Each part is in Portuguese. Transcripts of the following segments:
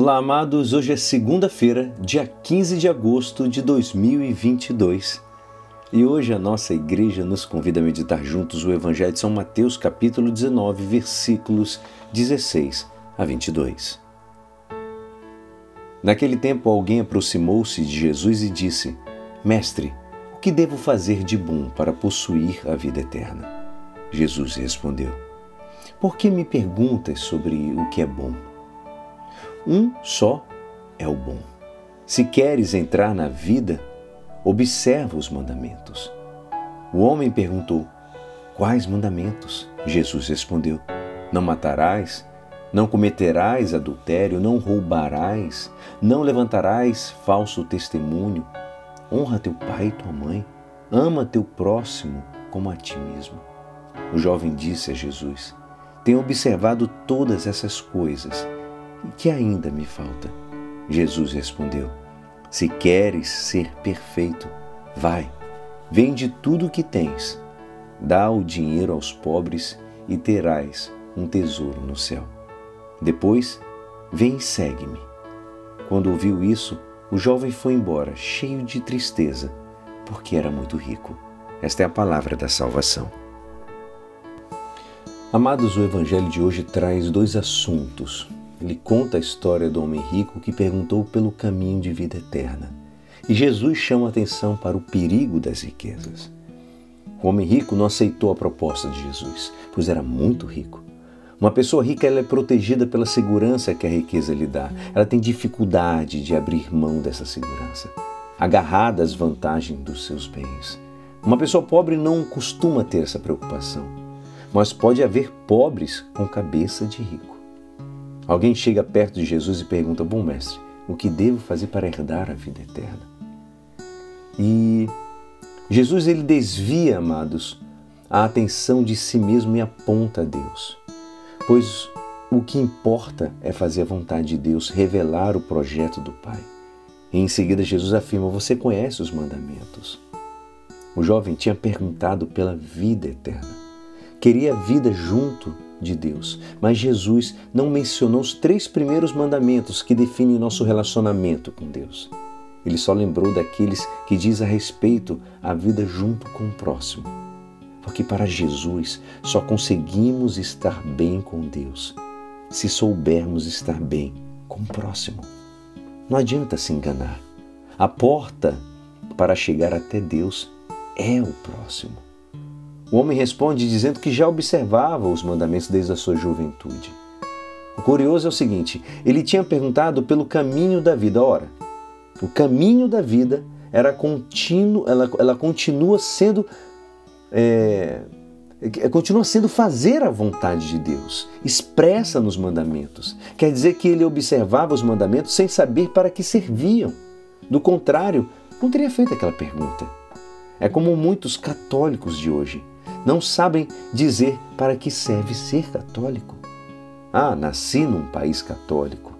Olá, amados. Hoje é segunda-feira, dia 15 de agosto de 2022. E hoje a nossa igreja nos convida a meditar juntos o Evangelho de São Mateus, capítulo 19, versículos 16 a 22. Naquele tempo, alguém aproximou-se de Jesus e disse: Mestre, o que devo fazer de bom para possuir a vida eterna? Jesus respondeu: Por que me perguntas sobre o que é bom? Um só é o bom. Se queres entrar na vida, observa os mandamentos. O homem perguntou: Quais mandamentos? Jesus respondeu: Não matarás, não cometerás adultério, não roubarás, não levantarás falso testemunho, honra teu pai e tua mãe, ama teu próximo como a ti mesmo. O jovem disse a Jesus: Tenho observado todas essas coisas e que ainda me falta? Jesus respondeu: Se queres ser perfeito, vai, vende tudo o que tens, dá o dinheiro aos pobres e terás um tesouro no céu. Depois, vem e segue-me. Quando ouviu isso, o jovem foi embora, cheio de tristeza, porque era muito rico. Esta é a palavra da salvação. Amados, o Evangelho de hoje traz dois assuntos ele conta a história do homem rico que perguntou pelo caminho de vida eterna. E Jesus chama atenção para o perigo das riquezas. O homem rico não aceitou a proposta de Jesus, pois era muito rico. Uma pessoa rica ela é protegida pela segurança que a riqueza lhe dá. Ela tem dificuldade de abrir mão dessa segurança, agarrada às vantagens dos seus bens. Uma pessoa pobre não costuma ter essa preocupação, mas pode haver pobres com cabeça de rico. Alguém chega perto de Jesus e pergunta: Bom mestre, o que devo fazer para herdar a vida eterna? E Jesus ele desvia, amados, a atenção de si mesmo e aponta a Deus. Pois o que importa é fazer a vontade de Deus, revelar o projeto do Pai. E em seguida Jesus afirma: Você conhece os mandamentos. O jovem tinha perguntado pela vida eterna. Queria a vida junto de Deus. Mas Jesus não mencionou os três primeiros mandamentos que definem nosso relacionamento com Deus. Ele só lembrou daqueles que diz a respeito à vida junto com o próximo. Porque para Jesus só conseguimos estar bem com Deus se soubermos estar bem com o próximo. Não adianta se enganar. A porta para chegar até Deus é o próximo. O homem responde dizendo que já observava os mandamentos desde a sua juventude. O curioso é o seguinte: ele tinha perguntado pelo caminho da vida. Ora, o caminho da vida era contínuo, ela, ela continua sendo. É, é, continua sendo fazer a vontade de Deus, expressa nos mandamentos. Quer dizer que ele observava os mandamentos sem saber para que serviam. Do contrário, não teria feito aquela pergunta. É como muitos católicos de hoje não sabem dizer para que serve ser católico. Ah, nasci num país católico,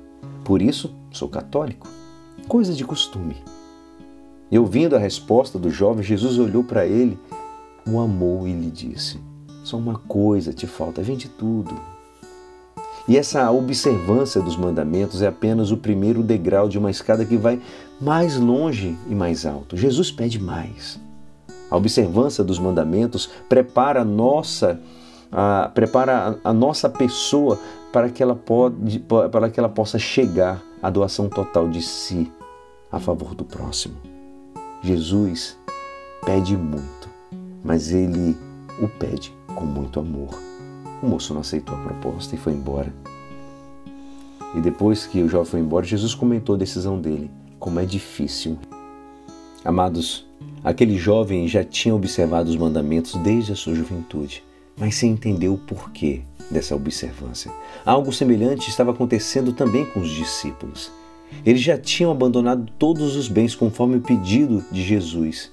por isso sou católico. Coisa de costume. E ouvindo a resposta do jovem, Jesus olhou para ele, o amou e lhe disse: Só uma coisa te falta, vende tudo. E essa observância dos mandamentos é apenas o primeiro degrau de uma escada que vai mais longe e mais alto. Jesus pede mais. A observância dos mandamentos prepara a nossa, a, prepara a, a nossa pessoa para que, ela pode, para que ela possa chegar à doação total de si a favor do próximo. Jesus pede muito, mas ele o pede com muito amor. O moço não aceitou a proposta e foi embora. E depois que o jovem foi embora, Jesus comentou a decisão dele, como é difícil. Amados, Aquele jovem já tinha observado os mandamentos desde a sua juventude, mas sem entender o porquê dessa observância. Algo semelhante estava acontecendo também com os discípulos. Eles já tinham abandonado todos os bens conforme o pedido de Jesus,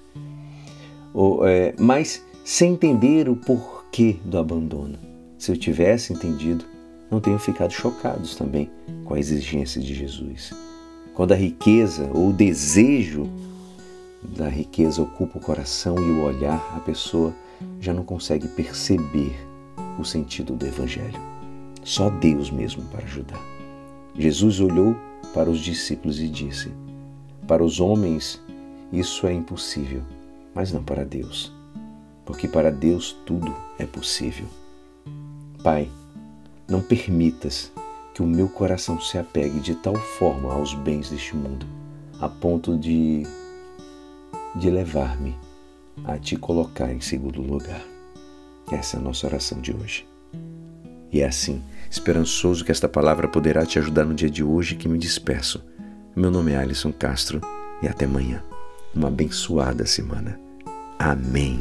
é, mas sem entender o porquê do abandono. Se eu tivesse entendido, não tenho ficado chocados também com a exigência de Jesus. Quando a riqueza ou o desejo da riqueza ocupa o coração e o olhar, a pessoa já não consegue perceber o sentido do Evangelho. Só Deus mesmo para ajudar. Jesus olhou para os discípulos e disse: Para os homens isso é impossível, mas não para Deus, porque para Deus tudo é possível. Pai, não permitas que o meu coração se apegue de tal forma aos bens deste mundo, a ponto de, de levar-me a te colocar em segundo lugar. Essa é a nossa oração de hoje. E é assim, esperançoso que esta palavra poderá te ajudar no dia de hoje que me despeço. Meu nome é Alisson Castro e até amanhã. Uma abençoada semana. Amém.